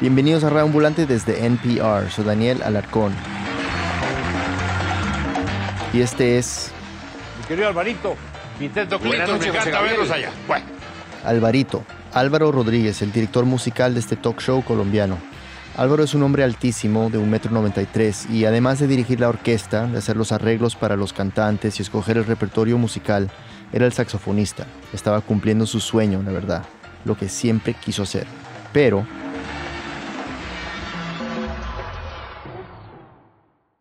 Bienvenidos a Radio Ambulante desde NPR. Soy Daniel Alarcón. Y este es Mi querido Alvarito, me encanta verlos allá. Bueno, Alvarito, Álvaro Rodríguez, el director musical de este talk show colombiano. Álvaro es un hombre altísimo, de 1,93 m, y además de dirigir la orquesta, de hacer los arreglos para los cantantes y escoger el repertorio musical, era el saxofonista. Estaba cumpliendo su sueño, la verdad, lo que siempre quiso hacer. Pero...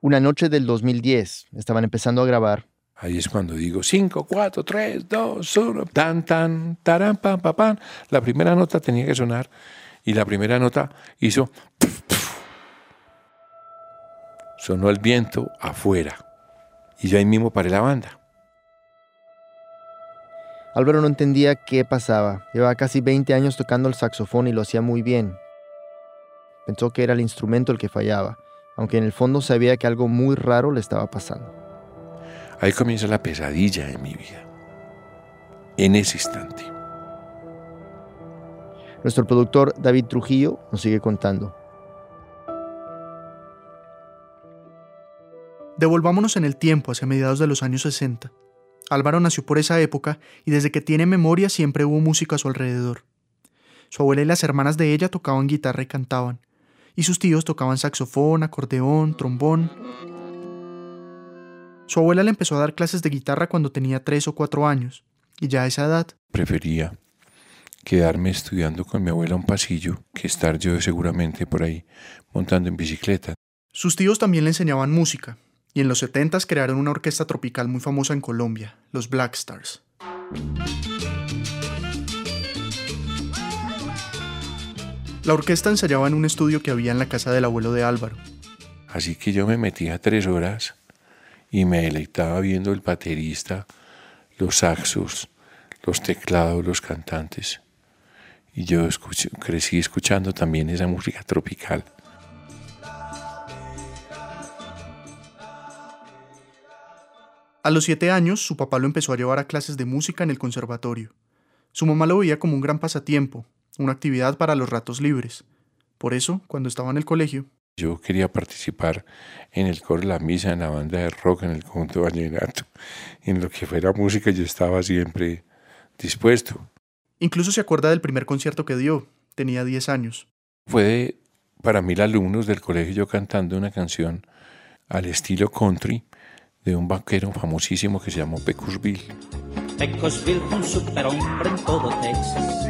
Una noche del 2010, estaban empezando a grabar Ahí es cuando digo 5, 4, 3, 2, 1, tan, tan, taran, pam, pam, pam. La primera nota tenía que sonar y la primera nota hizo. Sonó el viento afuera y yo ahí mismo paré la banda. Álvaro no entendía qué pasaba. Llevaba casi 20 años tocando el saxofón y lo hacía muy bien. Pensó que era el instrumento el que fallaba, aunque en el fondo sabía que algo muy raro le estaba pasando. Ahí comienza la pesadilla de mi vida. En ese instante. Nuestro productor David Trujillo nos sigue contando. Devolvámonos en el tiempo, hacia mediados de los años 60. Álvaro nació por esa época y desde que tiene memoria siempre hubo música a su alrededor. Su abuela y las hermanas de ella tocaban guitarra y cantaban, y sus tíos tocaban saxofón, acordeón, trombón. Su abuela le empezó a dar clases de guitarra cuando tenía tres o cuatro años, y ya a esa edad Prefería quedarme estudiando con mi abuela un pasillo que estar yo seguramente por ahí montando en bicicleta. Sus tíos también le enseñaban música, y en los 70 crearon una orquesta tropical muy famosa en Colombia, los Black Stars. La orquesta ensayaba en un estudio que había en la casa del abuelo de Álvaro. Así que yo me metía tres horas y me deleitaba viendo el baterista, los saxos, los teclados, los cantantes. Y yo crecí escuchando también esa música tropical. A los siete años, su papá lo empezó a llevar a clases de música en el conservatorio. Su mamá lo veía como un gran pasatiempo, una actividad para los ratos libres. Por eso, cuando estaba en el colegio, Yo quería participar en el coro de la misa, en la banda de rock, en el conjunto vallenato, en lo que fuera música, yo estaba siempre dispuesto. incluso se acuerda del primer concierto que dio. Tenía 10 años. Fue de- para mil alumnos del colegio yo cantando una canción al estilo country de un vaquero famosísimo que se llamó Pecosville. Pecosville fue un superhombre en todo Texas.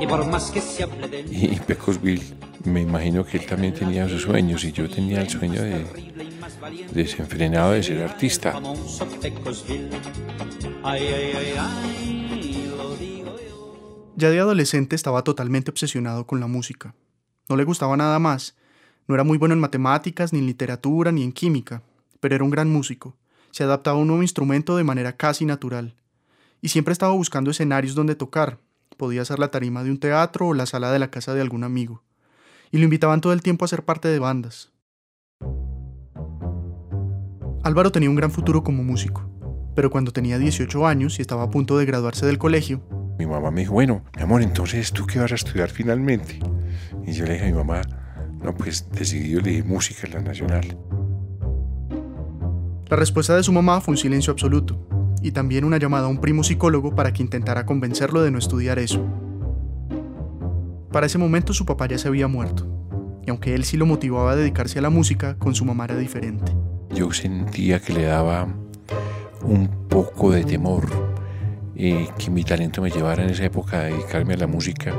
Y por más que se hable de él, Y Pecosville, me imagino que él también tenía sus sueños y yo tenía el sueño de desenfrenado de ser artista. Ya de adolescente estaba totalmente obsesionado con la música. No le gustaba nada más. No era muy bueno en matemáticas, ni en literatura, ni en química, pero era un gran músico. Se adaptaba a un nuevo instrumento de manera casi natural. Y siempre estaba buscando escenarios donde tocar. Podía ser la tarima de un teatro o la sala de la casa de algún amigo. Y lo invitaban todo el tiempo a ser parte de bandas. Álvaro tenía un gran futuro como músico, pero cuando tenía 18 años y estaba a punto de graduarse del colegio, Mi mamá me dijo, bueno, mi amor, entonces tú qué vas a estudiar finalmente. Y yo le dije a mi mamá, no, pues decidí, yo le dije música en la nacional. La respuesta de su mamá fue un silencio absoluto, y también una llamada a un primo psicólogo para que intentara convencerlo de no estudiar eso. Para ese momento su papá ya se había muerto, y aunque él sí lo motivaba a dedicarse a la música, con su mamá era diferente. Yo sentía que le daba un poco de temor eh, que mi talento me llevara en esa época a dedicarme a la música.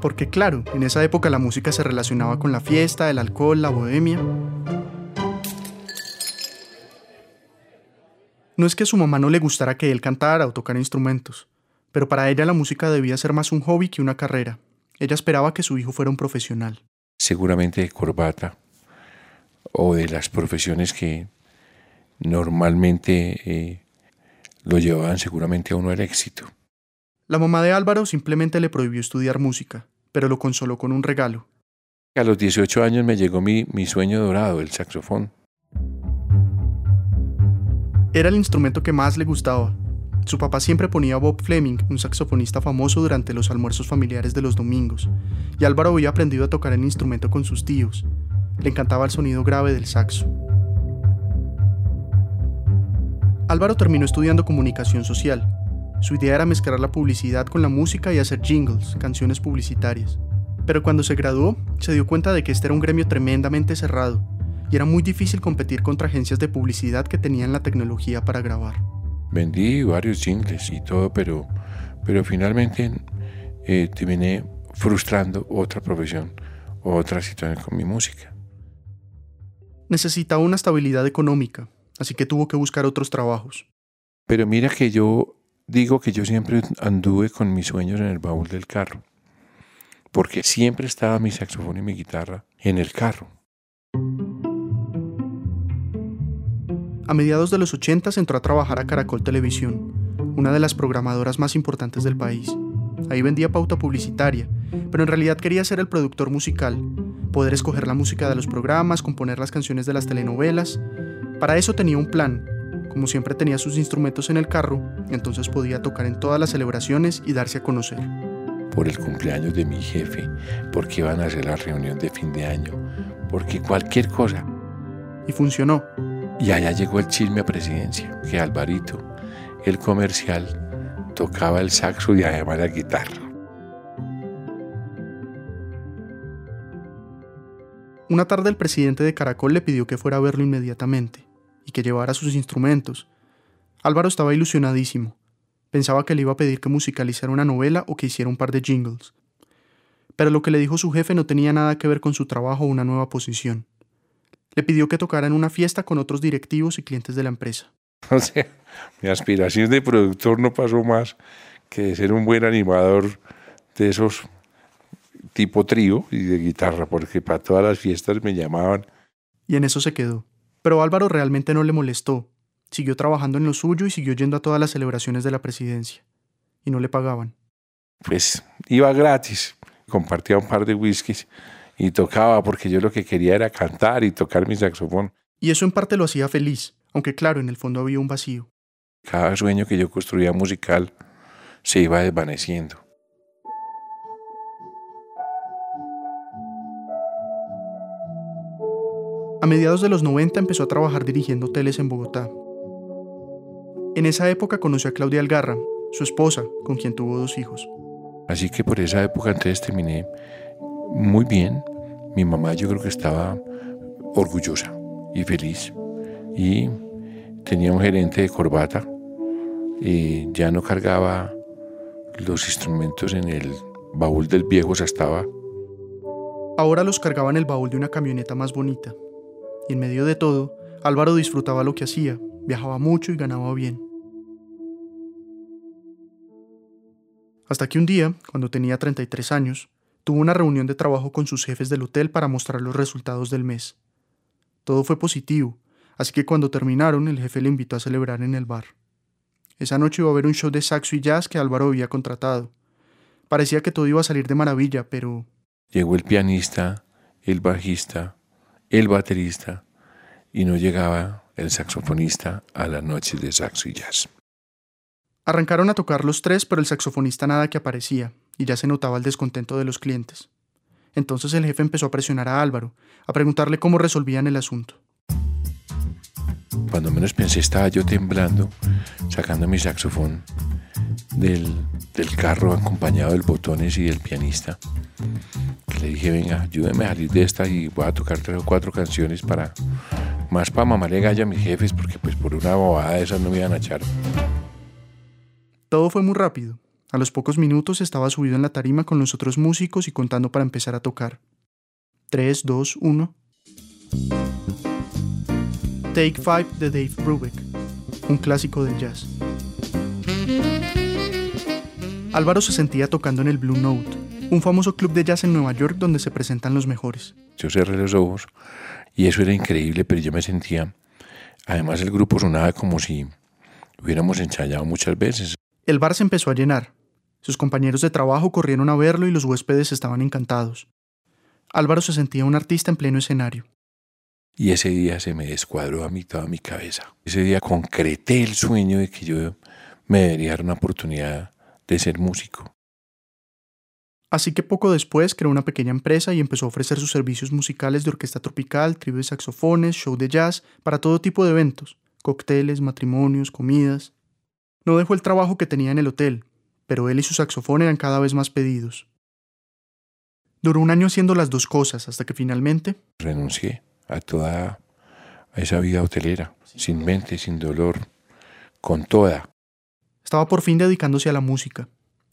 Porque claro, en esa época la música se relacionaba con la fiesta, el alcohol, la bohemia. No es que a su mamá no le gustara que él cantara o tocara instrumentos, pero para ella la música debía ser más un hobby que una carrera. Ella esperaba que su hijo fuera un profesional. seguramente de corbata o de las profesiones que normalmente eh, lo llevaban seguramente a uno al éxito. La mamá de Álvaro simplemente le prohibió estudiar música, pero lo consoló con un regalo. A los 18 años me llegó mi, mi sueño dorado, el saxofón. Era el instrumento que más le gustaba. Su papá siempre ponía a Bob Fleming, un saxofonista famoso durante los almuerzos familiares de los domingos, y Álvaro había aprendido a tocar el instrumento con sus tíos. Le encantaba el sonido grave del saxo. Álvaro terminó estudiando comunicación social. Su idea era mezclar la publicidad con la música y hacer jingles, canciones publicitarias. Pero cuando se graduó, se dio cuenta de que este era un gremio tremendamente cerrado, y era muy difícil competir contra agencias de publicidad que tenían la tecnología para grabar. Vendí varios jingles y todo, pero, pero finalmente eh, terminé frustrando otra profesión, otra situación con mi música. Necesitaba una estabilidad económica, así que tuvo que buscar otros trabajos. Pero mira que yo digo que yo siempre anduve con mis sueños en el baúl del carro, porque siempre estaba mi saxofón y mi guitarra en el carro. A mediados de los 80 entró a trabajar a Caracol Televisión, una de las programadoras más importantes del país. Ahí vendía pauta publicitaria, pero en realidad quería ser el productor musical, poder escoger la música de los programas, componer las canciones de las telenovelas. Para eso tenía un plan. Como siempre tenía sus instrumentos en el carro, entonces podía tocar en todas las celebraciones y darse a conocer. Por el cumpleaños de mi jefe, porque iban a hacer la reunión de fin de año, porque cualquier cosa. Y funcionó. Y allá llegó el chisme a presidencia, que Alvarito, el comercial, tocaba el saxo y además la guitarra. Una tarde el presidente de Caracol le pidió que fuera a verlo inmediatamente y que llevara sus instrumentos. Álvaro estaba ilusionadísimo. Pensaba que le iba a pedir que musicalizara una novela o que hiciera un par de jingles. Pero lo que le dijo su jefe no tenía nada que ver con su trabajo o una nueva posición. Le pidió que tocara en una fiesta con otros directivos y clientes de la empresa. O sea, mi aspiración de productor no pasó más que de ser un buen animador de esos tipo trío y de guitarra, porque para todas las fiestas me llamaban. Y en eso se quedó. Pero Álvaro realmente no le molestó. Siguió trabajando en lo suyo y siguió yendo a todas las celebraciones de la presidencia. Y no le pagaban. Pues iba gratis, compartía un par de whiskies y tocaba porque yo lo que quería era cantar y tocar mi saxofón. Y eso en parte lo hacía feliz, aunque claro, en el fondo había un vacío. Cada sueño que yo construía musical se iba desvaneciendo. A mediados de los 90 empezó a trabajar dirigiendo hoteles en Bogotá. En esa época conoció a Claudia Algarra, su esposa, con quien tuvo dos hijos. Así que por esa época entonces terminé muy bien. Mi mamá yo creo que estaba orgullosa y feliz. Y tenía un gerente de corbata y ya no cargaba los instrumentos en el baúl del viejo, o estaba. Ahora los cargaba en el baúl de una camioneta más bonita. Y en medio de todo, Álvaro disfrutaba lo que hacía, viajaba mucho y ganaba bien. Hasta que un día, cuando tenía 33 años, tuvo una reunión de trabajo con sus jefes del hotel para mostrar los resultados del mes. Todo fue positivo, así que cuando terminaron el jefe le invitó a celebrar en el bar. Esa noche iba a haber un show de saxo y jazz que Álvaro había contratado. Parecía que todo iba a salir de maravilla, pero... Llegó el pianista, el bajista, el baterista y no llegaba el saxofonista a la noche de saxo y jazz. Arrancaron a tocar los tres, pero el saxofonista nada que aparecía, y ya se notaba el descontento de los clientes. Entonces el jefe empezó a presionar a Álvaro, a preguntarle cómo resolvían el asunto. Cuando menos pensé estaba yo temblando, sacando mi saxofón del, del carro acompañado del botones y del pianista. Le dije, venga, ayúdeme a salir de esta y voy a tocar tres o cuatro canciones para, más para mamarle gallo a mis jefes, porque pues por una bobada de esas no me iban a echar. Todo fue muy rápido. A los pocos minutos estaba subido en la tarima con los otros músicos y contando para empezar a tocar. 3, 2, 1. Take 5 de Dave Brubeck, un clásico del jazz. Álvaro se sentía tocando en el Blue Note, un famoso club de jazz en Nueva York donde se presentan los mejores. Yo cerré los ojos y eso era increíble, pero yo me sentía... Además el grupo sonaba como si hubiéramos ensayado muchas veces. El bar se empezó a llenar. Sus compañeros de trabajo corrieron a verlo y los huéspedes estaban encantados. Álvaro se sentía un artista en pleno escenario. Y ese día se me descuadró a mí toda mi cabeza. Ese día concreté el sueño de que yo me debería dar una oportunidad de ser músico. Así que poco después creó una pequeña empresa y empezó a ofrecer sus servicios musicales de orquesta tropical, trío de saxofones, show de jazz, para todo tipo de eventos, cócteles, matrimonios, comidas. No dejó el trabajo que tenía en el hotel, pero él y su saxofón eran cada vez más pedidos. Duró un año haciendo las dos cosas hasta que finalmente Renuncié a toda esa vida hotelera, sin mente, sin dolor, con toda. estaba por fin dedicándose a la música.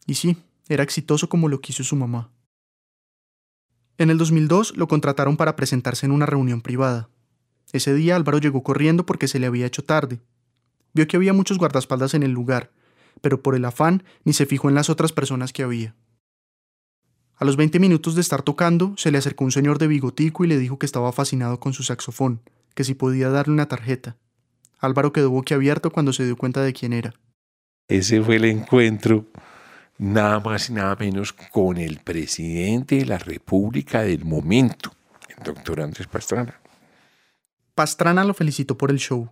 Y sí, era exitoso como lo quiso su mamá. En el 2002 lo contrataron para presentarse en una reunión privada. Ese día Álvaro llegó corriendo porque se le había hecho tarde. Vio que había muchos guardaespaldas en el lugar, pero por el afán ni se fijó en las otras personas que había. A los 20 minutos de estar tocando, se le acercó un señor de bigotico y le dijo que estaba fascinado con su saxofón, que si podía darle una tarjeta. Álvaro quedó boquiabierto cuando se dio cuenta de quién era. Ese fue el encuentro, nada más y nada menos, con el presidente de la República del momento, el doctor Andrés Pastrana. Pastrana lo felicitó por el show.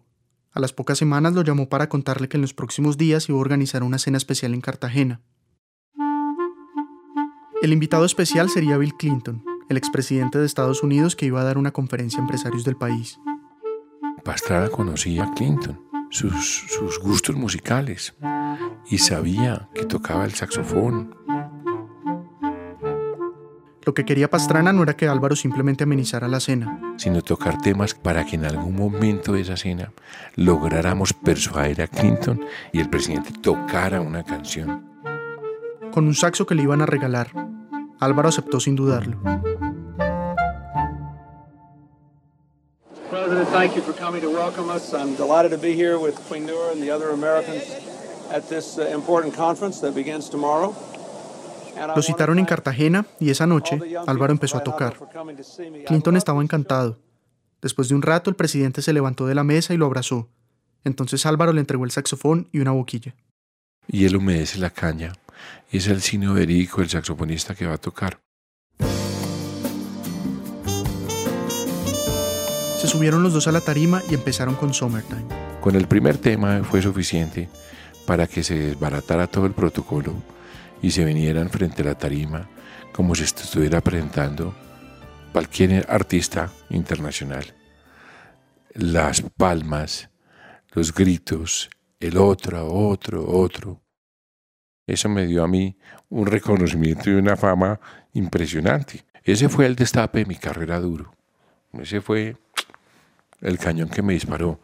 A las pocas semanas lo llamó para contarle que en los próximos días iba a organizar una cena especial en Cartagena. El invitado especial sería Bill Clinton, el expresidente de Estados Unidos que iba a dar una conferencia a empresarios del país. Pastrana conocía a Clinton, sus, sus gustos musicales, y sabía que tocaba el saxofón. Lo que quería Pastrana no era que Álvaro simplemente amenizara la cena, sino tocar temas para que en algún momento de esa cena lográramos persuadir a Clinton y el presidente tocara una canción. con un saxo que le iban a regalar. Álvaro aceptó sin dudarlo. President, thank you for coming to welcome us. I'm delighted to be here with Queen Noor and the other Americans at this uh, important conference that begins tomorrow. Lo citaron en Cartagena y esa noche Álvaro empezó a tocar. Clinton estaba encantado. Después de un rato el presidente se levantó de la mesa y lo abrazó. Entonces Álvaro le entregó el saxofón y una boquilla. Y él humedece la caña, y es el Cine Verico, el saxofonista que va a tocar. Se subieron los dos a la tarima y empezaron con Summertime. Con el primer tema fue suficiente para que se desbaratara todo el protocolo y se vinieran frente a la tarima como si estuviera presentando cualquier artista internacional. Las palmas, los gritos, el otro, otro, otro. Eso me dio a mí un reconocimiento y una fama impresionante. Ese fue el destape de mi carrera duro. Ese fue el cañón que me disparó.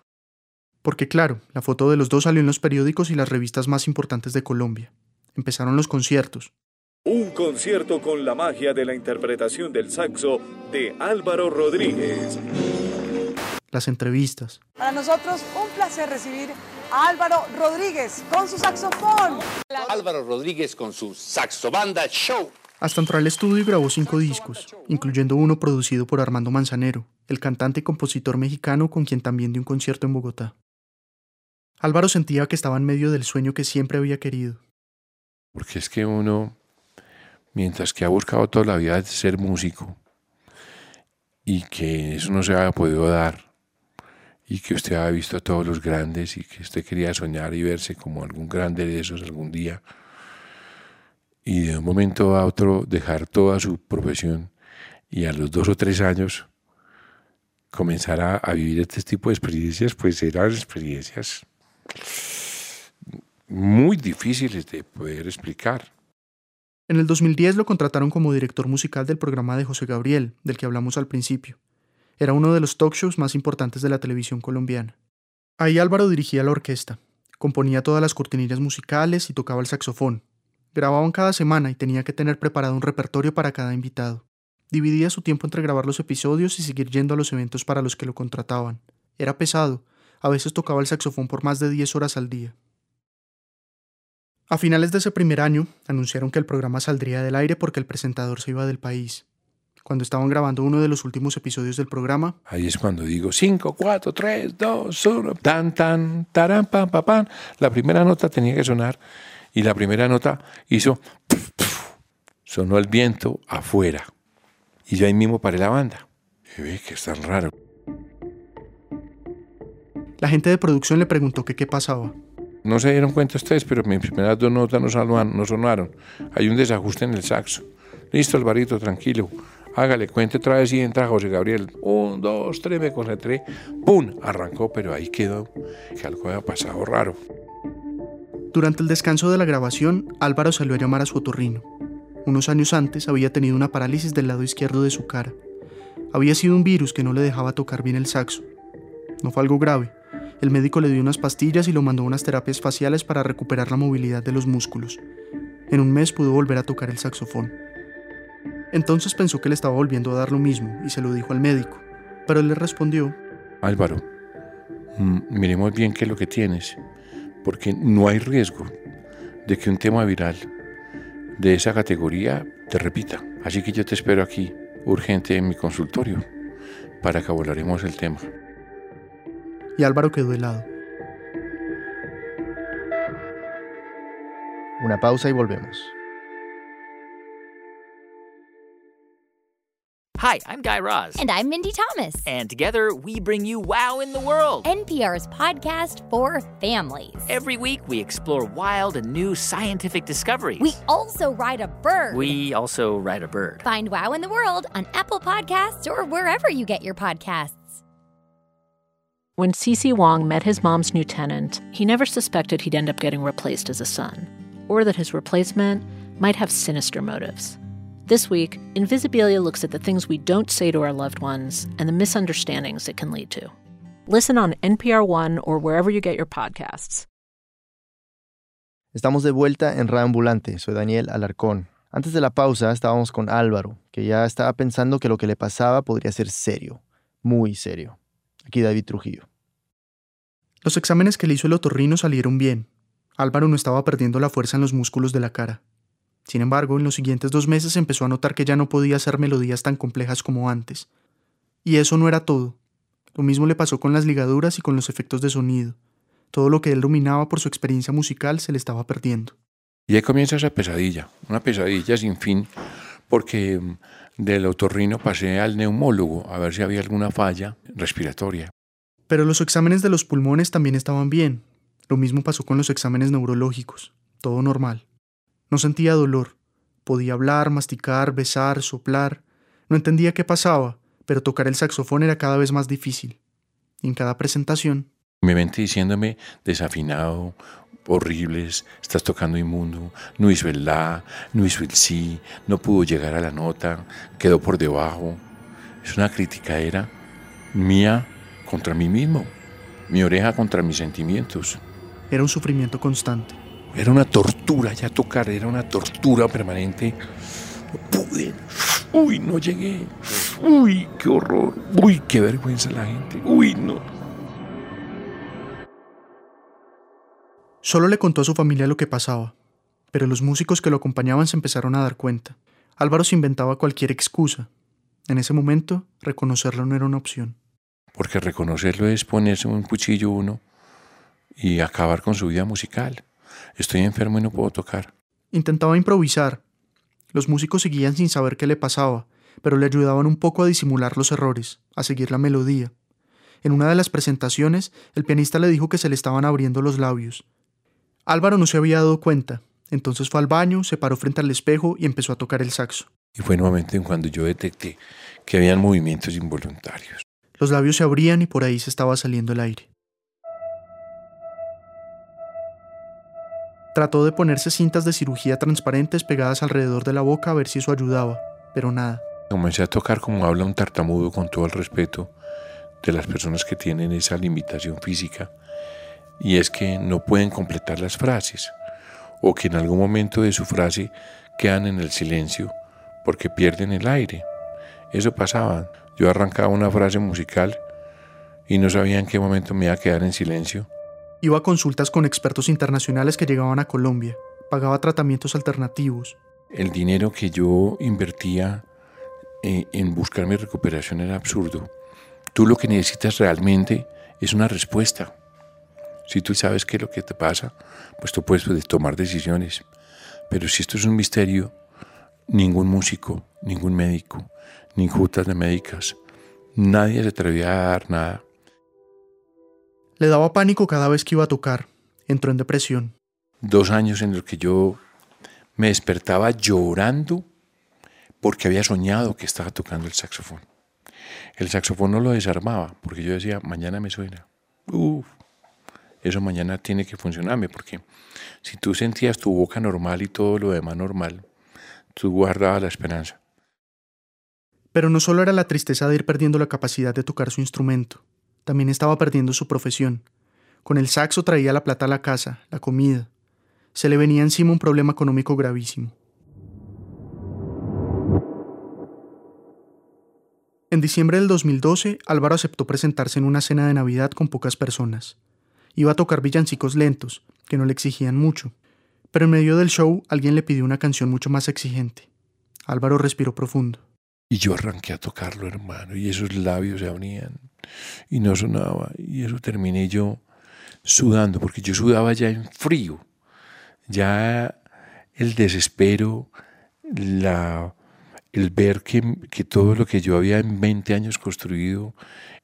Porque claro, la foto de los dos salió en los periódicos y las revistas más importantes de Colombia. Empezaron los conciertos. Un concierto con la magia de la interpretación del saxo de Álvaro Rodríguez. las entrevistas. Para nosotros un placer recibir a Álvaro Rodríguez con su saxofón. Álvaro Rodríguez con su Saxobanda Show. Hasta entró al estudio y grabó cinco discos, incluyendo uno producido por Armando Manzanero, el cantante y compositor mexicano con quien también dio un concierto en Bogotá. Álvaro sentía que estaba en medio del sueño que siempre había querido. Porque es que uno, mientras que ha buscado toda la vida ser músico y que eso no se había podido dar y que usted había visto a todos los grandes y que usted quería soñar y verse como algún grande de esos algún día y de un momento a otro dejar toda su profesión y a los dos o tres años comenzar a, a vivir este tipo de experiencias, pues eran experiencias muy difíciles de poder explicar. En el 2010 lo contrataron como director musical del programa de José Gabriel, del que hablamos al principio. Era uno de los talk shows más importantes de la televisión colombiana. Ahí Álvaro dirigía la orquesta, componía todas las cortinillas musicales y tocaba el saxofón. Grababan cada semana y tenía que tener preparado un repertorio para cada invitado. Dividía su tiempo entre grabar los episodios y seguir yendo a los eventos para los que lo contrataban. Era pesado, a veces tocaba el saxofón por más de 10 horas al día. A finales de ese primer año, anunciaron que el programa saldría del aire porque el presentador se iba del país. Cuando estaban grabando uno de los últimos episodios del programa, Ahí es cuando digo 5, 4, 3, 2, 1, tan, tan, tarán, pam, pam, pam. La primera nota tenía que sonar y la primera nota hizo, pf, pf, sonó el viento afuera. Y yo ahí mismo paré la banda. Y ve que es tan raro. la gente de producción le preguntó que qué pasaba. No se dieron cuenta ustedes, pero mis primeras dos notas no, sonaron, no sonaron. Hay un desajuste en el saxo. Listo, Alvarito, tranquilo. Hágale, cuente otra vez y entra José Gabriel. Un, dos, tres, me concentré. ¡Pum! Arrancó, pero ahí quedó. Que algo había pasado raro. Durante el descanso de la grabación, Álvaro salió a llamar a su otorrino. Unos años antes había tenido una parálisis del lado izquierdo de su cara. Había sido un virus que no le dejaba tocar bien el saxo. No fue algo grave. El médico le dio unas pastillas y lo mandó a unas terapias faciales para recuperar la movilidad de los músculos. En un mes pudo volver a tocar el saxofón. Entonces pensó que le estaba volviendo a dar lo mismo y se lo dijo al médico, pero él le respondió, Álvaro, mm, miremos bien qué es lo que tienes, porque no hay riesgo de que un tema viral de esa categoría te repita. Así que yo te espero aquí, urgente, en mi consultorio, para que hablaremos el tema. Y Álvaro quedó helado. Una pausa y volvemos. Hi, I'm Guy Raz. And I'm Mindy Thomas. And together we bring you Wow in the World, NPR's podcast for families. Every week we explore wild and new scientific discoveries. We also ride a bird. We also ride a bird. Find Wow in the World on Apple Podcasts or wherever you get your podcasts. When Cece Wong met his mom's new tenant, he never suspected he'd end up getting replaced as a son, or that his replacement might have sinister motives. This week, Invisibilia looks at the things we don't say to our loved ones and the misunderstandings it can lead to. Listen on NPR One or wherever you get your podcasts. Estamos de vuelta en Ambulante. Soy Daniel Alarcón. Antes de la pausa estábamos con Álvaro, que ya estaba pensando que lo que le pasaba podría ser serio, muy serio. Aquí David Trujillo. Los exámenes que le hizo el otorrino salieron bien. Álvaro no estaba perdiendo la fuerza en los músculos de la cara. Sin embargo, en los siguientes dos meses empezó a notar que ya no podía hacer melodías tan complejas como antes. Y eso no era todo. Lo mismo le pasó con las ligaduras y con los efectos de sonido. Todo lo que él dominaba por su experiencia musical se le estaba perdiendo. Y ahí comienza esa pesadilla, una pesadilla sin fin, porque del otorrino pasé al neumólogo a ver si había alguna falla respiratoria. Pero los exámenes de los pulmones también estaban bien. Lo mismo pasó con los exámenes neurológicos. Todo normal. No sentía dolor. Podía hablar, masticar, besar, soplar. No entendía qué pasaba, pero tocar el saxofón era cada vez más difícil. en cada presentación... Me vente diciéndome desafinado, horribles, estás tocando inmundo, no hizo el la, no hizo el sí, no pudo llegar a la nota, quedó por debajo. Es una crítica era mía contra mí mismo, mi oreja contra mis sentimientos. Era un sufrimiento constante. Era una tortura ya tocar, era una tortura permanente. No pude. Uy, no llegué. Uy, qué horror. Uy, qué vergüenza la gente. Uy, no. Solo le contó a su familia lo que pasaba, pero los músicos que lo acompañaban se empezaron a dar cuenta. Álvaro se inventaba cualquier excusa. En ese momento, reconocerlo no era una opción. Porque reconocerlo es ponerse un cuchillo uno y acabar con su vida musical. Estoy enfermo y no puedo tocar. Intentaba improvisar. Los músicos seguían sin saber qué le pasaba, pero le ayudaban un poco a disimular los errores, a seguir la melodía. En una de las presentaciones, el pianista le dijo que se le estaban abriendo los labios. Álvaro no se había dado cuenta, entonces fue al baño, se paró frente al espejo y empezó a tocar el saxo. Y fue nuevamente en cuando yo detecté que habían movimientos involuntarios. Los labios se abrían y por ahí se estaba saliendo el aire. Trató de ponerse cintas de cirugía transparentes pegadas alrededor de la boca a ver si eso ayudaba, pero nada. Comencé a tocar como habla un tartamudo con todo el respeto de las personas que tienen esa limitación física, y es que no pueden completar las frases, o que en algún momento de su frase quedan en el silencio porque pierden el aire. Eso pasaba. Yo arrancaba una frase musical y no sabía en qué momento me iba a quedar en silencio Iba a consultas con expertos internacionales que llegaban a Colombia, pagaba tratamientos alternativos. El dinero que yo invertía eh, en buscar mi recuperación era absurdo. Tú lo que necesitas realmente es una respuesta. Si tú sabes qué es lo que te pasa, pues tú puedes tomar decisiones. Pero si esto es un misterio, ningún músico, ningún médico, ni juntas de médicas, nadie se atrevía a dar nada. Le daba pánico cada vez que iba a tocar. entró en depresión. Dos años en los que yo me despertaba llorando porque había soñado que estaba tocando el saxofón. El saxofón no lo desarmaba porque yo decía, mañana me suena. Uf, eso mañana tiene que funcionarme porque si tú sentías tu boca normal y todo lo demás normal, tú guardabas la esperanza. Pero no solo era la tristeza de ir perdiendo la capacidad de tocar su instrumento, también estaba perdiendo su profesión. Con el saxo traía la plata a la casa, la comida. Se le venía encima un problema económico gravísimo. En diciembre del 2012, Álvaro aceptó presentarse en una cena de Navidad con pocas personas. Iba a tocar villancicos lentos, que no le exigían mucho. Pero en medio del show alguien le pidió una canción mucho más exigente. Álvaro respiró profundo. Y yo arranqué a tocarlo, hermano, y esos labios se unían y no sonaba. Y eso terminé yo sudando, porque yo sudaba ya en frío. Ya el desespero, la, el ver que, que todo lo que yo había en 20 años construido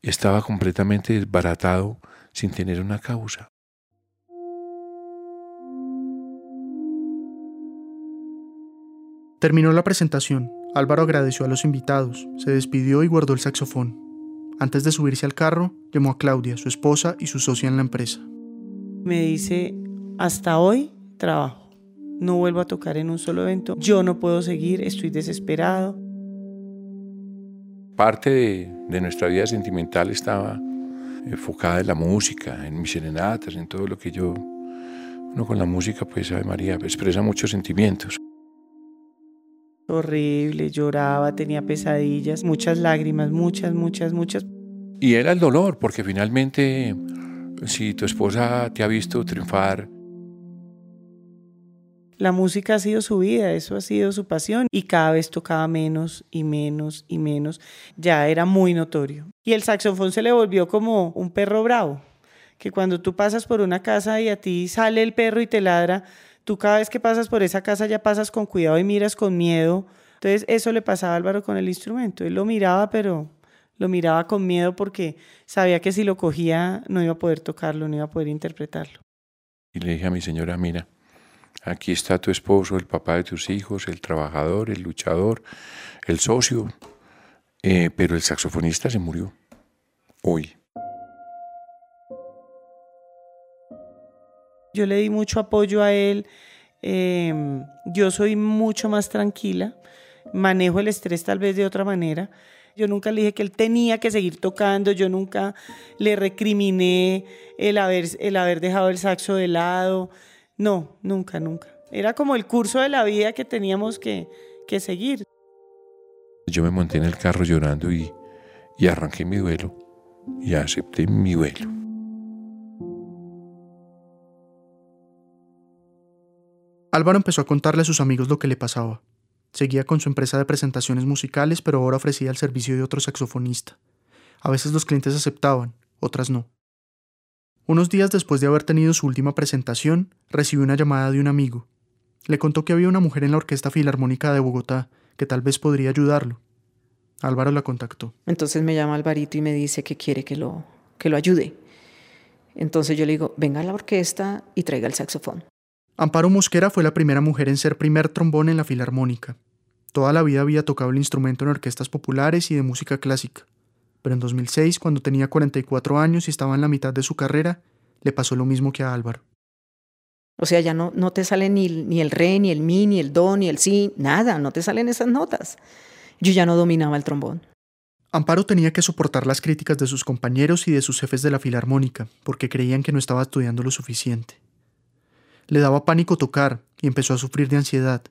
estaba completamente desbaratado sin tener una causa. Terminó la presentación. Álvaro agradeció a los invitados, se despidió y guardó el saxofón. Antes de subirse al carro, llamó a Claudia, su esposa y su socia en la empresa. Me dice, hasta hoy trabajo. No vuelvo a tocar en un solo evento. Yo no puedo seguir, estoy desesperado. Parte de, de nuestra vida sentimental estaba enfocada en la música, en mis serenatas, en todo lo que yo... Uno con la música, pues, Ave María, expresa muchos sentimientos. Horrible, lloraba, tenía pesadillas, muchas lágrimas, muchas, muchas, muchas. Y era el dolor, porque finalmente, si tu esposa te ha visto triunfar, la música ha sido su vida, eso ha sido su pasión y cada vez tocaba menos y menos y menos. Ya era muy notorio. Y el saxofón se le volvió como un perro bravo, que cuando tú pasas por una casa y a ti sale el perro y te ladra, tú cada vez que pasas por esa casa ya pasas con cuidado y miras con miedo. Entonces eso le pasaba a Álvaro con el instrumento. Él lo miraba, pero lo miraba con miedo porque sabía que si lo cogía no iba a poder tocarlo, no iba a poder interpretarlo. Y le dije a mi señora, mira, Aquí está tu esposo, el papá de tus hijos, el trabajador, el luchador, el socio. Eh, pero el saxofonista se murió hoy. Yo le di mucho apoyo a él. Em, yo soy mucho más tranquila. Manejo el estrés tal vez de otra manera. Yo nunca le dije que él tenía que seguir tocando, yo nunca le recriminé el haber, el haber dejado el saxo de lado. No, nunca, nunca. Era como el curso de la vida que teníamos que, que seguir. Yo me monté en el carro llorando y, y arranqué mi duelo y acepté mi duelo. Álvaro empezó a contarle a sus amigos lo que le pasaba. Seguía con su empresa de presentaciones musicales, pero ahora ofrecía el servicio de otro saxofonista. A veces los clientes aceptaban, otras no. Unos días después de haber tenido su última presentación, recibió una llamada de un amigo. Le contó que había una mujer en la Orquesta Filarmónica de Bogotá que tal vez podría ayudarlo. Álvaro la contactó. Entonces me llama Alvarito y me dice que quiere que lo, que lo ayude. Entonces yo le digo, venga a la orquesta y traiga el saxofón. Amparo Mosquera fue la primera mujer en ser primer trombón en la Filarmónica. Toda la vida había tocado el instrumento en orquestas populares y de música clásica pero en 2006, cuando tenía 44 años y estaba en la mitad de su carrera, le pasó lo mismo que a Álvaro. O sea, ya no, no te sale ni, ni el re, ni el mi, ni el do, ni el si, nada, no te salen esas notas. Yo ya no dominaba el trombón. Amparo tenía que soportar las críticas de sus compañeros y de sus jefes de la filarmónica, porque creían que no estaba estudiando lo suficiente. Le daba pánico tocar y empezó a sufrir de ansiedad,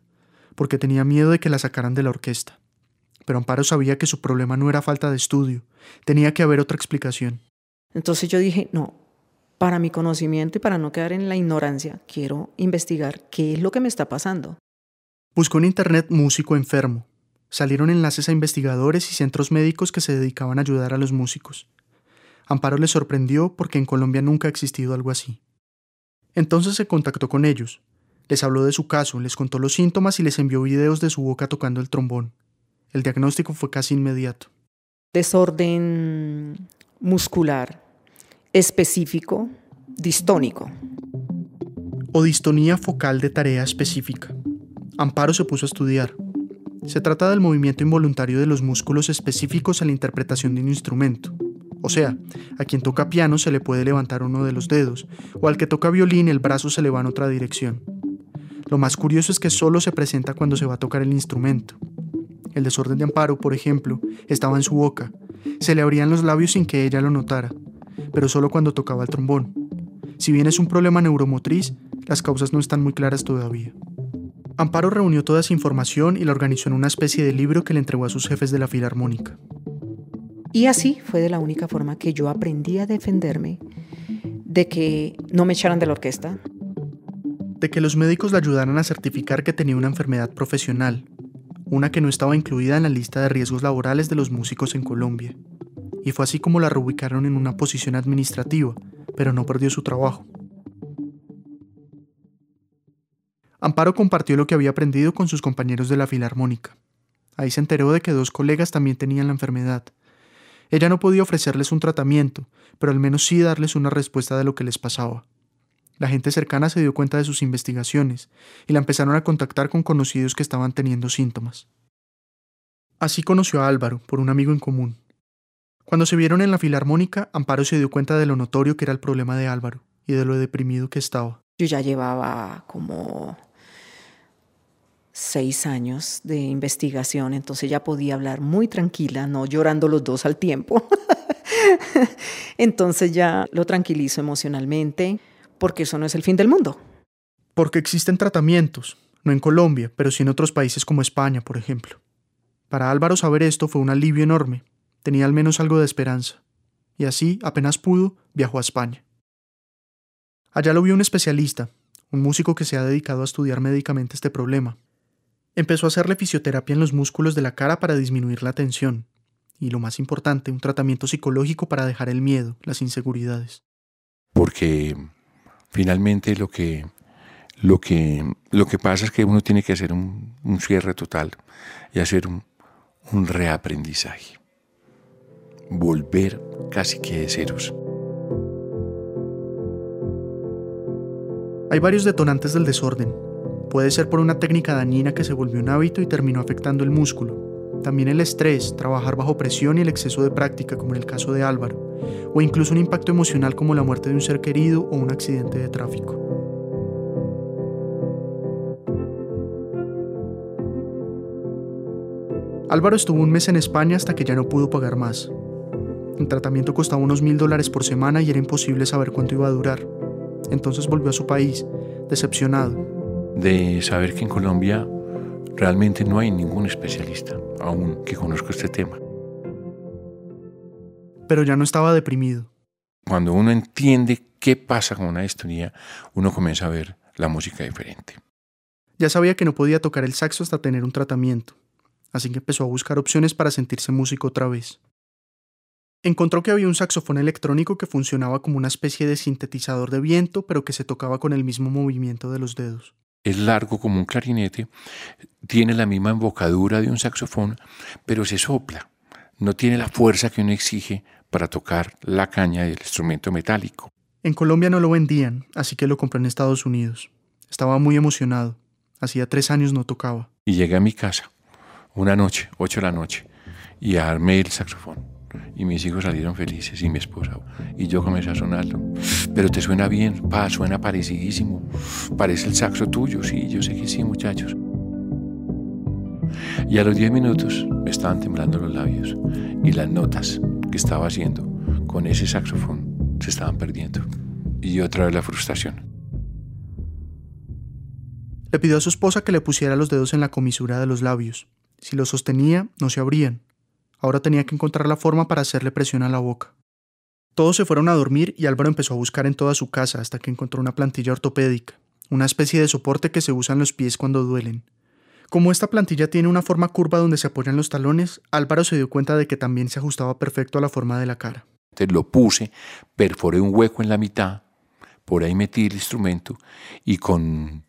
porque tenía miedo de que la sacaran de la orquesta pero Amparo sabía que su problema no era falta de estudio, tenía que haber otra explicación. Entonces yo dije, no, para mi conocimiento y para no quedar en la ignorancia, quiero investigar qué es lo que me está pasando. Buscó en Internet músico enfermo. Salieron enlaces a investigadores y centros médicos que se dedicaban a ayudar a los músicos. Amparo le sorprendió porque en Colombia nunca ha existido algo así. Entonces se contactó con ellos. Les habló de su caso, les contó los síntomas y les envió videos de su boca tocando el trombón. El diagnóstico fue casi inmediato. Desorden muscular específico, distónico. o distonía focal de tarea específica. Amparo se puso a estudiar. Se trata del movimiento involuntario de los músculos específicos a la interpretación de un instrumento. O sea, a quien toca piano se le puede levantar uno de los dedos, o al que toca violín el brazo se le va en otra dirección. Lo más curioso es que solo se presenta cuando se va a tocar el instrumento. El desorden de Amparo, por ejemplo, estaba en su boca. Se le abrían los labios sin que ella lo notara, pero solo cuando tocaba el trombón. Si bien es un problema neuromotriz, las causas no están muy claras todavía. Amparo reunió toda esa información y la organizó en una especie de libro que le entregó a sus jefes de la Filarmónica. Y así fue de la única forma que yo aprendí a defenderme de que no me echaran de la orquesta. De que los médicos la ayudaran a certificar que tenía una enfermedad profesional, una que no estaba incluida en la lista de riesgos laborales de los músicos en Colombia. Y fue así como la reubicaron en una posición administrativa, pero no perdió su trabajo. Amparo compartió lo que había aprendido con sus compañeros de la Filarmónica. Ahí se enteró de que dos colegas también tenían la enfermedad. Ella no podía ofrecerles un tratamiento, pero al menos sí darles una respuesta de lo que les pasaba. La gente cercana se dio cuenta de sus investigaciones y la empezaron a contactar con conocidos que estaban teniendo síntomas. Así conoció a Álvaro, por un amigo en común. Cuando se vieron en la filarmónica, Amparo se dio cuenta de lo notorio que era el problema de Álvaro y de lo deprimido que estaba. Yo ya llevaba como seis años de investigación, entonces ya podía hablar muy tranquila, no llorando los dos al tiempo. entonces ya lo tranquilizo emocionalmente porque eso no es el fin del mundo. Porque existen tratamientos, no en Colombia, pero sí en otros países como España, por ejemplo. Para Álvaro saber esto fue un alivio enorme, tenía al menos algo de esperanza, y así, apenas pudo, viajó a España. Allá lo vio un especialista, un músico que se ha dedicado a estudiar médicamente este problema. Empezó a hacerle fisioterapia en los músculos de la cara para disminuir la tensión, y lo más importante, un tratamiento psicológico para dejar el miedo, las inseguridades. Porque finalmente lo que, lo que, lo que pasa es que uno tiene que hacer un, cierre total y hacer un, un reaprendizaje. Volver casi que de ceros. Hay varios detonantes del desorden. Puede ser por una técnica dañina que se volvió un hábito y terminó afectando el músculo. También el estrés, trabajar bajo presión y el exceso de práctica, como en el caso de Álvaro o incluso un impacto emocional como la muerte de un ser querido o un accidente de tráfico. Álvaro estuvo un mes en España hasta que ya no pudo pagar más. El tratamiento costaba unos mil dólares por semana y era imposible saber cuánto iba a durar. Entonces volvió a su país, decepcionado. De saber que en Colombia realmente no hay ningún especialista aún que conozca este tema pero ya no estaba deprimido. Cuando uno entiende qué pasa con una distonía, uno comienza a ver la música diferente. Ya sabía que no podía tocar el saxo hasta tener un tratamiento, así que empezó a buscar opciones para sentirse músico otra vez. Encontró que había un saxofón electrónico que funcionaba como una especie de sintetizador de viento, pero que se tocaba con el mismo movimiento de los dedos. Es largo como un clarinete, tiene la misma embocadura de un saxofón, pero se sopla no tiene la fuerza que uno exige para tocar la caña del instrumento metálico. En Colombia no lo vendían, así que lo compré en Estados Unidos. Estaba muy emocionado. Hacía tres años no tocaba. Y llegué a mi casa, una noche, ocho de la noche, y armé el saxofón. Y mis hijos salieron felices y mi esposa. Y yo comencé a sonarlo. Pero te suena bien, pa, suena parecidísimo. Parece el saxo tuyo, sí, yo sé que sí, muchachos. Y a los 10 minutos me estaban temblando los labios y las notas que estaba haciendo con ese saxofón se estaban perdiendo. Y otra vez la frustración. Le pidió a su esposa que le pusiera los dedos en la comisura de los labios. Si los sostenía, no se abrían. Ahora tenía que encontrar la forma para hacerle presión a la boca. Todos se fueron a dormir y Álvaro empezó a buscar en toda su casa hasta que encontró una plantilla ortopédica, una especie de soporte que se usa en los pies cuando duelen. Como esta plantilla tiene una forma curva donde se apoyan los talones, Álvaro se dio cuenta de que también se ajustaba perfecto a la forma de la cara. Entonces lo puse, perforé un hueco en la mitad, por ahí metí el instrumento y con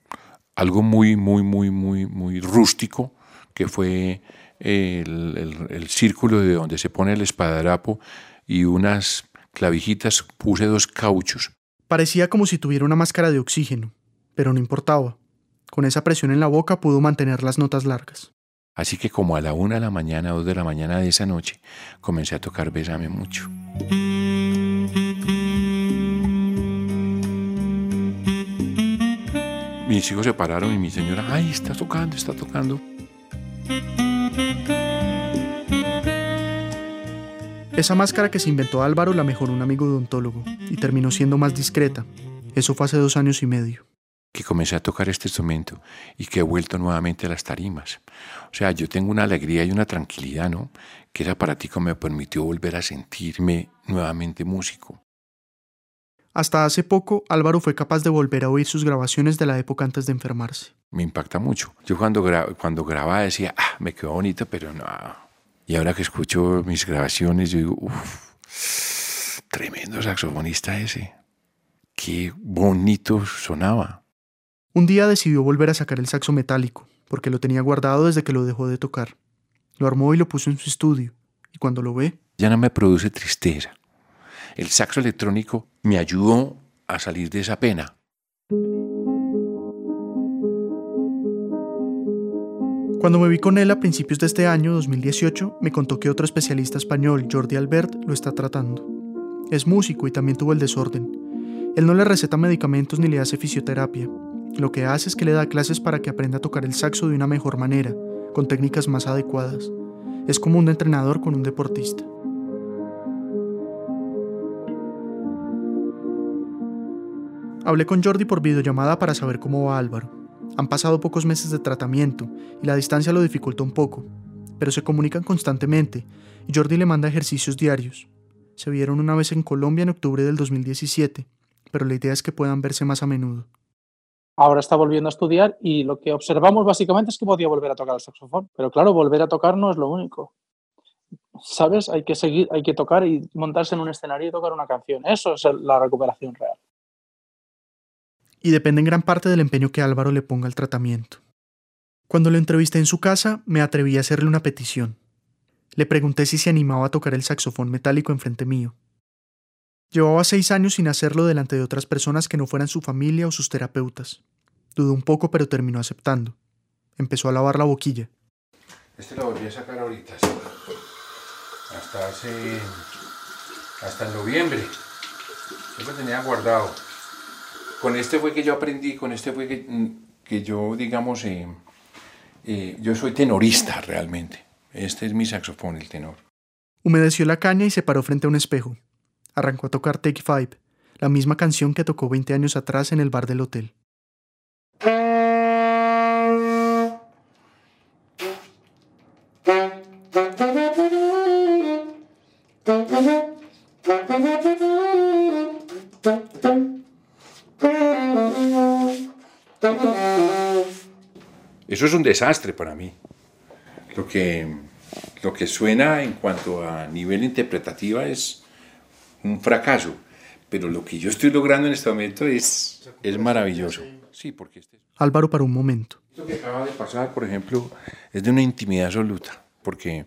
algo muy, muy, muy, muy, muy rústico, que fue el, el círculo de donde se pone el espadarapo y unas clavijitas, puse dos cauchos. Parecía como si tuviera una máscara de oxígeno, pero no importaba. Con esa presión en la boca pudo mantener las notas largas. Así que como a la una de la mañana, dos de la mañana de esa noche, comencé a tocar Bésame mucho. Mis hijos se pararon y mi señora, ay, está tocando, está tocando. Esa máscara que se inventó Álvaro la mejoró un amigo odontólogo y terminó siendo más discreta. Eso fue hace dos años y medio que comencé a tocar este instrumento y que he vuelto nuevamente a las tarimas. O sea, yo tengo una alegría y una tranquilidad, ¿no? Que esa práctica me permitió volver a sentirme nuevamente músico. Hasta hace poco, Álvaro fue capaz de volver a oír sus grabaciones de la época antes de enfermarse. Me impacta mucho. Yo cuando, cuando grababa decía, ah, me quedó bonito, pero no. Y ahora que escucho mis grabaciones, yo digo, uff, tremendo saxofonista ese. Qué bonito sonaba. Un día decidió volver a sacar el saxo metálico, porque lo tenía guardado desde que lo dejó de tocar. Lo armó y lo puso en su estudio, y cuando lo ve... Ya no me produce tristeza. El saxo electrónico me ayudó a salir de esa pena. Cuando me vi con él a principios de este año, 2018, me contó que otro especialista español, Jordi Albert, lo está tratando. Es músico y también tuvo el desorden. Él no le receta medicamentos ni le hace fisioterapia, lo que hace es que le da clases para que aprenda a tocar el saxo de una mejor manera, con técnicas más adecuadas. Es como un entrenador con un deportista. Hablé con Jordi por videollamada para saber cómo va Álvaro. Han pasado pocos meses de tratamiento y la distancia lo dificulta un poco, pero se comunican constantemente y Jordi le manda ejercicios diarios. Se vieron una vez en Colombia en octubre del 2017, pero la idea es que puedan verse más a menudo ahora está volviendo a estudiar y lo que observamos básicamente es que podía volver a tocar el saxofón. Pero claro, volver a tocar no es lo único. ¿Sabes? Hay que seguir, hay que tocar y montarse en un escenario y tocar una canción. Eso es la recuperación real. Y depende en gran parte del empeño que Álvaro le ponga al tratamiento. Cuando lo entrevisté en su casa, me atreví a hacerle una petición. Le pregunté si se animaba a tocar el saxofón metálico enfrente mío. Llevaba seis años sin hacerlo delante de otras personas que no fueran su familia o sus terapeutas. Dudó un poco, pero terminó aceptando. Empezó a lavar la boquilla. Este lo volví a sacar ahorita, hasta hace. hasta en noviembre. Yo lo tenía guardado. Con este fue que yo aprendí, con este fue que, mm, yo, digamos, eh, eh, yo soy tenorista realmente. Este es mi saxofón, el tenor. Humedeció la caña y se paró frente a un espejo arrancó a tocar Take Five, la misma canción que tocó 20 años atrás en el bar del hotel. Eso es un desastre para mí. Lo que, lo que suena en cuanto a nivel interpretativo es, un fracaso, pero lo que yo estoy logrando en este momento es, es maravilloso. Sí, porque este... Álvaro para un momento. Lo que acaba de pasar, por ejemplo, es de una intimidad absoluta, porque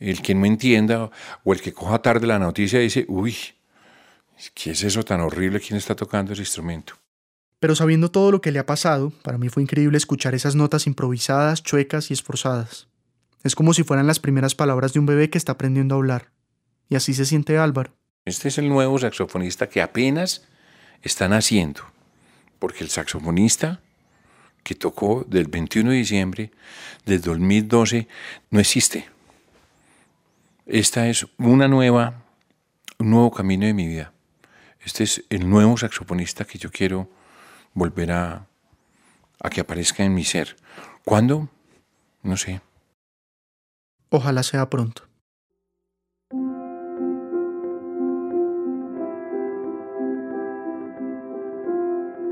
el que no entienda o el que coja tarde la noticia dice, uy, ¿qué es eso tan horrible? ¿Quién está tocando ese instrumento? Pero sabiendo todo lo que le ha pasado, para mí fue increíble escuchar esas notas improvisadas, chuecas y esforzadas. Es como si fueran las primeras palabras de un bebé que está aprendiendo a hablar. Y así se siente Álvaro. Este es el nuevo saxofonista que apenas están haciendo, porque el saxofonista que tocó del 21 de diciembre del 2012 no existe. Esta es una nueva, un nuevo camino de mi vida. Este es el nuevo saxofonista que yo quiero volver a, a que aparezca en mi ser. ¿Cuándo? No sé. Ojalá sea pronto.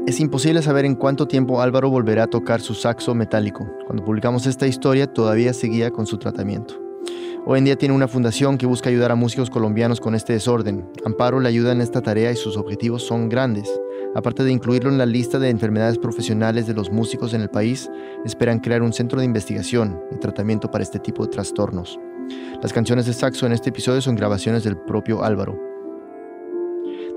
Es imposible saber en cuánto tiempo Álvaro volverá a tocar su saxo metálico. Cuando publicamos esta historia todavía seguía con su tratamiento. Hoy en día tiene una fundación que busca ayudar a músicos colombianos con este desorden. Amparo le ayuda en esta tarea y sus objetivos son grandes. Aparte de incluirlo en la lista de enfermedades profesionales de los músicos en el país, esperan crear un centro de investigación y tratamiento para este tipo de trastornos. Las canciones de saxo en este episodio son grabaciones del propio Álvaro.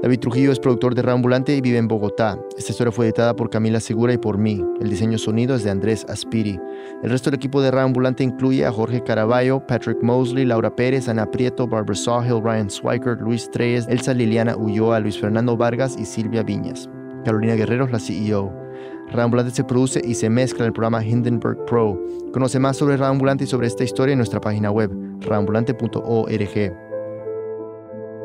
David Trujillo es productor de Ambulante y vive en Bogotá. Esta historia fue editada por Camila Segura y por mí. El diseño sonido es de Andrés Aspiri. El resto del equipo de Ambulante incluye a Jorge Caraballo, Patrick Mosley, Laura Pérez, Ana Prieto, Barbara Sawhill, Ryan Swiker, Luis Treyes, Elsa Liliana Ulloa, Luis Fernando Vargas y Silvia Viñas. Carolina Guerrero es la CEO. Ambulante se produce y se mezcla en el programa Hindenburg Pro. Conoce más sobre Ambulante y sobre esta historia en nuestra página web, raambulante.org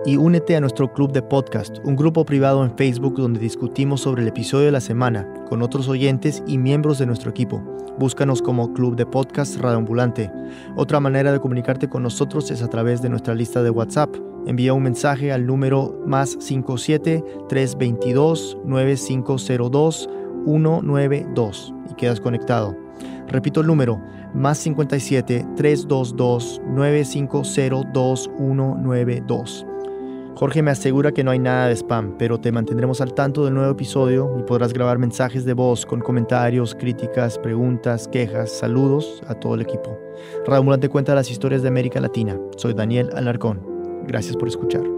y únete a nuestro club de podcast, un grupo privado en Facebook donde discutimos sobre el episodio de la semana con otros oyentes y miembros de nuestro equipo. Búscanos como Club de Podcast Radioambulante. Otra manera de comunicarte con nosotros es a través de nuestra lista de WhatsApp. Envía un mensaje al número más 57 322 9502 192 y quedas conectado. Repito el número, más 57 322 9502 192. Jorge me asegura que no hay nada de spam, pero te mantendremos al tanto del nuevo episodio y podrás grabar mensajes de voz con comentarios, críticas, preguntas, quejas, saludos a todo el equipo. Radio te cuenta las historias de América Latina. Soy Daniel Alarcón. Gracias por escuchar.